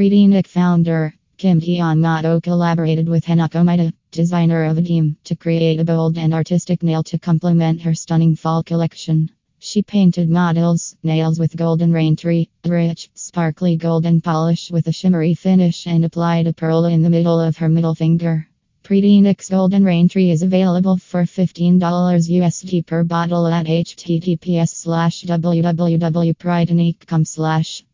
Pretty founder Kim Yamato collaborated with Hanako Maeda, designer of ADEAM, to create a bold and artistic nail to complement her stunning fall collection. She painted models' nails with golden rain tree, a rich, sparkly golden polish with a shimmery finish, and applied a pearl in the middle of her middle finger. Predinix Golden Rain Tree is available for $15 USD per bottle at https slash